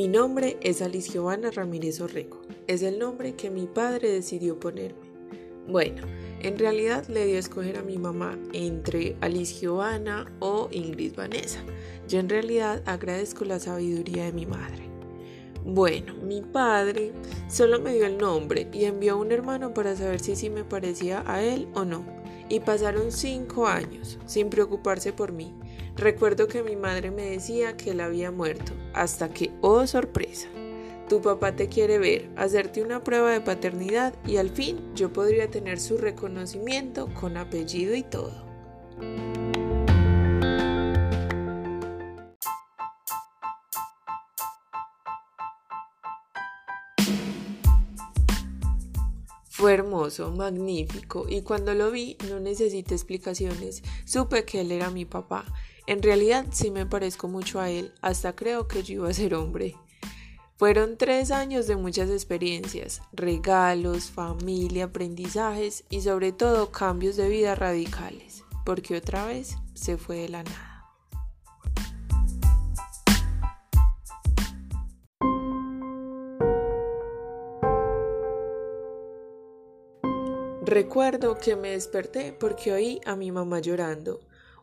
Mi nombre es Alice Giovanna Ramírez Orrego. Es el nombre que mi padre decidió ponerme. Bueno, en realidad le dio a escoger a mi mamá entre Alice Giovanna o Ingrid Vanessa. Yo en realidad agradezco la sabiduría de mi madre. Bueno, mi padre solo me dio el nombre y envió a un hermano para saber si sí me parecía a él o no. Y pasaron cinco años sin preocuparse por mí. Recuerdo que mi madre me decía que él había muerto, hasta que, oh sorpresa, tu papá te quiere ver, hacerte una prueba de paternidad y al fin yo podría tener su reconocimiento con apellido y todo. Fue hermoso, magnífico, y cuando lo vi no necesité explicaciones, supe que él era mi papá. En realidad sí me parezco mucho a él, hasta creo que yo iba a ser hombre. Fueron tres años de muchas experiencias, regalos, familia, aprendizajes y sobre todo cambios de vida radicales, porque otra vez se fue de la nada. Recuerdo que me desperté porque oí a mi mamá llorando.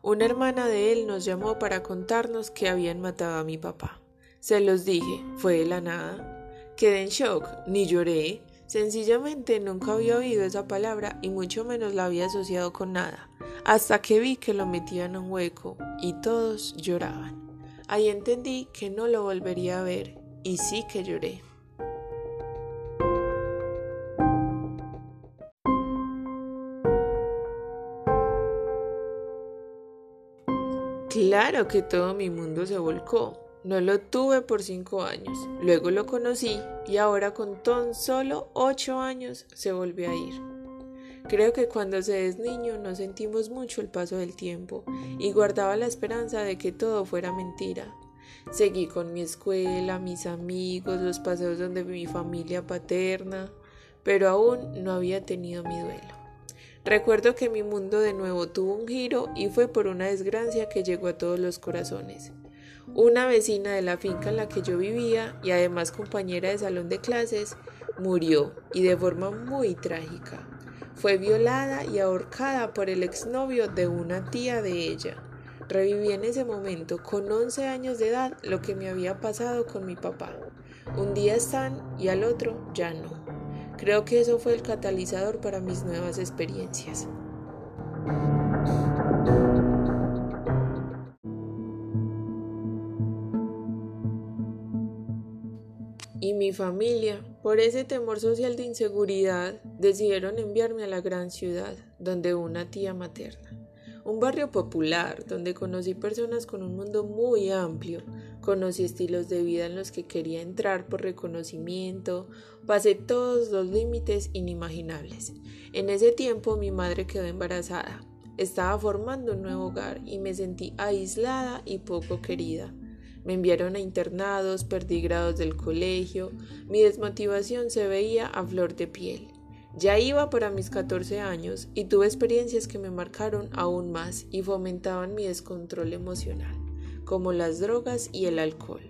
Una hermana de él nos llamó para contarnos que habían matado a mi papá. Se los dije, fue de la nada. Quedé en shock, ni lloré. Sencillamente nunca había oído esa palabra y mucho menos la había asociado con nada, hasta que vi que lo metían en un hueco y todos lloraban. Ahí entendí que no lo volvería a ver y sí que lloré. Claro que todo mi mundo se volcó. No lo tuve por cinco años. Luego lo conocí y ahora con tan solo ocho años se volvió a ir. Creo que cuando se es niño no sentimos mucho el paso del tiempo y guardaba la esperanza de que todo fuera mentira. Seguí con mi escuela, mis amigos, los paseos donde mi familia paterna, pero aún no había tenido mi duelo. Recuerdo que mi mundo de nuevo tuvo un giro y fue por una desgracia que llegó a todos los corazones. Una vecina de la finca en la que yo vivía y además compañera de salón de clases murió y de forma muy trágica. Fue violada y ahorcada por el exnovio de una tía de ella. Reviví en ese momento, con 11 años de edad, lo que me había pasado con mi papá. Un día están y al otro ya no. Creo que eso fue el catalizador para mis nuevas experiencias. Y mi familia, por ese temor social de inseguridad, decidieron enviarme a la gran ciudad, donde una tía materna un barrio popular donde conocí personas con un mundo muy amplio, conocí estilos de vida en los que quería entrar por reconocimiento, pasé todos los límites inimaginables. En ese tiempo mi madre quedó embarazada, estaba formando un nuevo hogar y me sentí aislada y poco querida. Me enviaron a internados, perdí grados del colegio, mi desmotivación se veía a flor de piel. Ya iba para mis 14 años y tuve experiencias que me marcaron aún más y fomentaban mi descontrol emocional, como las drogas y el alcohol.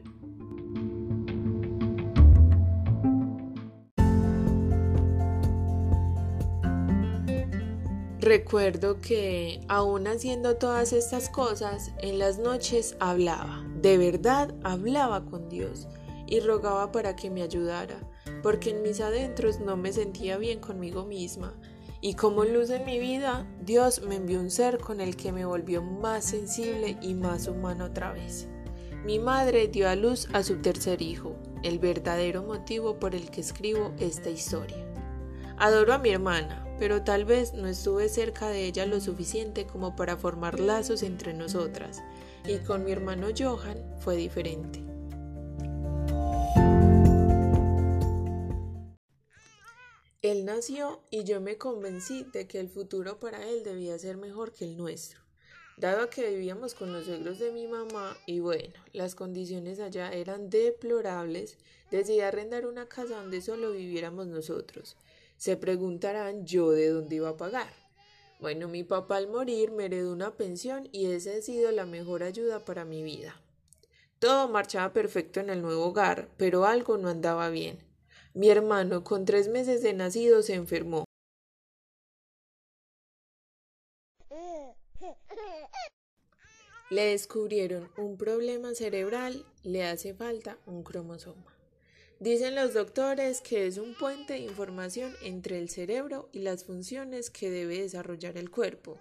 Recuerdo que, aún haciendo todas estas cosas, en las noches hablaba, de verdad hablaba con Dios y rogaba para que me ayudara porque en mis adentros no me sentía bien conmigo misma. Y como luz en mi vida, Dios me envió un ser con el que me volvió más sensible y más humana otra vez. Mi madre dio a luz a su tercer hijo, el verdadero motivo por el que escribo esta historia. Adoro a mi hermana, pero tal vez no estuve cerca de ella lo suficiente como para formar lazos entre nosotras, y con mi hermano Johan fue diferente. Él nació y yo me convencí de que el futuro para él debía ser mejor que el nuestro. Dado que vivíamos con los suegros de mi mamá y bueno, las condiciones allá eran deplorables, decidí arrendar una casa donde solo viviéramos nosotros. Se preguntarán yo de dónde iba a pagar. Bueno, mi papá al morir me heredó una pensión y esa ha sido la mejor ayuda para mi vida. Todo marchaba perfecto en el nuevo hogar, pero algo no andaba bien. Mi hermano, con tres meses de nacido, se enfermó. Le descubrieron un problema cerebral, le hace falta un cromosoma. Dicen los doctores que es un puente de información entre el cerebro y las funciones que debe desarrollar el cuerpo.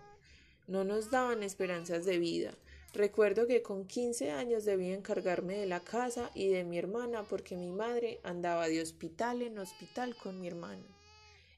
No nos daban esperanzas de vida. Recuerdo que con 15 años debía encargarme de la casa y de mi hermana porque mi madre andaba de hospital en hospital con mi hermano.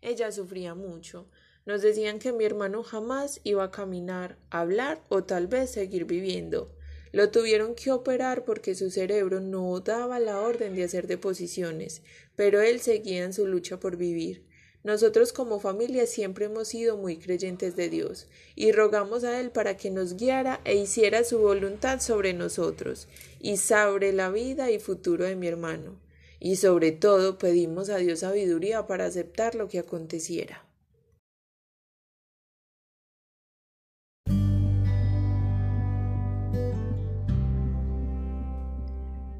Ella sufría mucho. Nos decían que mi hermano jamás iba a caminar, hablar o tal vez seguir viviendo. Lo tuvieron que operar porque su cerebro no daba la orden de hacer deposiciones, pero él seguía en su lucha por vivir. Nosotros como familia siempre hemos sido muy creyentes de Dios y rogamos a Él para que nos guiara e hiciera su voluntad sobre nosotros y sobre la vida y futuro de mi hermano. Y sobre todo pedimos a Dios sabiduría para aceptar lo que aconteciera.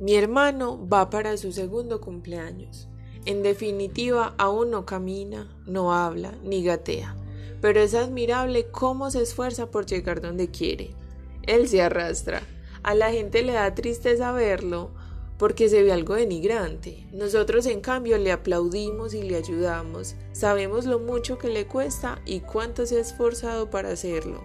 Mi hermano va para su segundo cumpleaños. En definitiva, aún no camina, no habla, ni gatea, pero es admirable cómo se esfuerza por llegar donde quiere. Él se arrastra. A la gente le da tristeza verlo porque se ve algo denigrante. Nosotros, en cambio, le aplaudimos y le ayudamos. Sabemos lo mucho que le cuesta y cuánto se ha esforzado para hacerlo.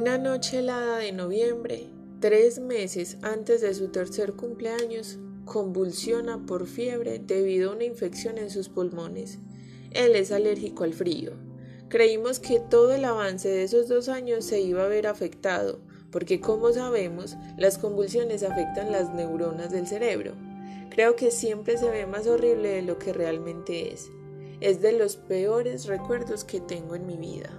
Una noche helada de noviembre, tres meses antes de su tercer cumpleaños, convulsiona por fiebre debido a una infección en sus pulmones. Él es alérgico al frío. Creímos que todo el avance de esos dos años se iba a ver afectado, porque como sabemos, las convulsiones afectan las neuronas del cerebro. Creo que siempre se ve más horrible de lo que realmente es. Es de los peores recuerdos que tengo en mi vida.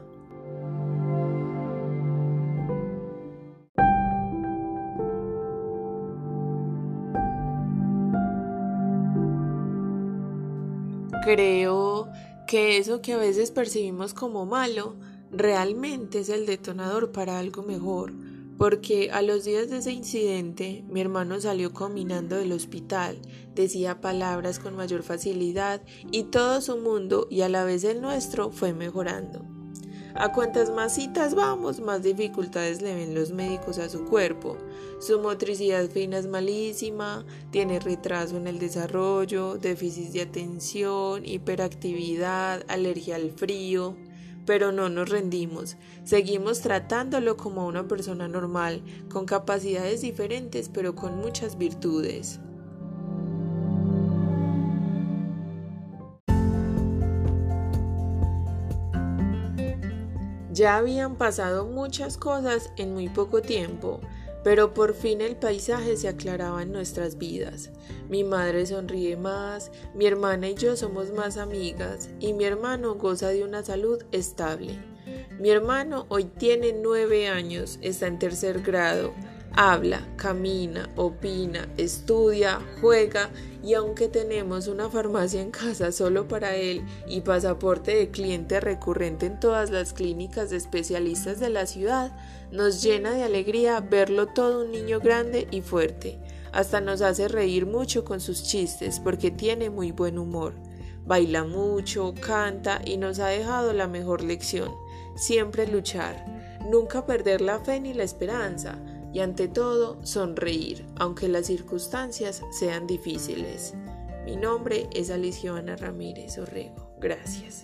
Creo que eso que a veces percibimos como malo realmente es el detonador para algo mejor, porque a los días de ese incidente mi hermano salió caminando del hospital, decía palabras con mayor facilidad y todo su mundo y a la vez el nuestro fue mejorando. A cuantas más citas vamos, más dificultades le ven los médicos a su cuerpo. Su motricidad fina es malísima, tiene retraso en el desarrollo, déficit de atención, hiperactividad, alergia al frío. Pero no nos rendimos, seguimos tratándolo como una persona normal, con capacidades diferentes pero con muchas virtudes. Ya habían pasado muchas cosas en muy poco tiempo, pero por fin el paisaje se aclaraba en nuestras vidas. Mi madre sonríe más, mi hermana y yo somos más amigas y mi hermano goza de una salud estable. Mi hermano hoy tiene nueve años, está en tercer grado, habla, camina, opina, estudia, juega y aunque tenemos una farmacia en casa solo para él y pasaporte de cliente recurrente en todas las clínicas de especialistas de la ciudad, nos llena de alegría verlo todo un niño grande y fuerte. Hasta nos hace reír mucho con sus chistes porque tiene muy buen humor. Baila mucho, canta y nos ha dejado la mejor lección. Siempre luchar, nunca perder la fe ni la esperanza y ante todo sonreír, aunque las circunstancias sean difíciles. Mi nombre es Aliciona Ramírez Orrego. Gracias.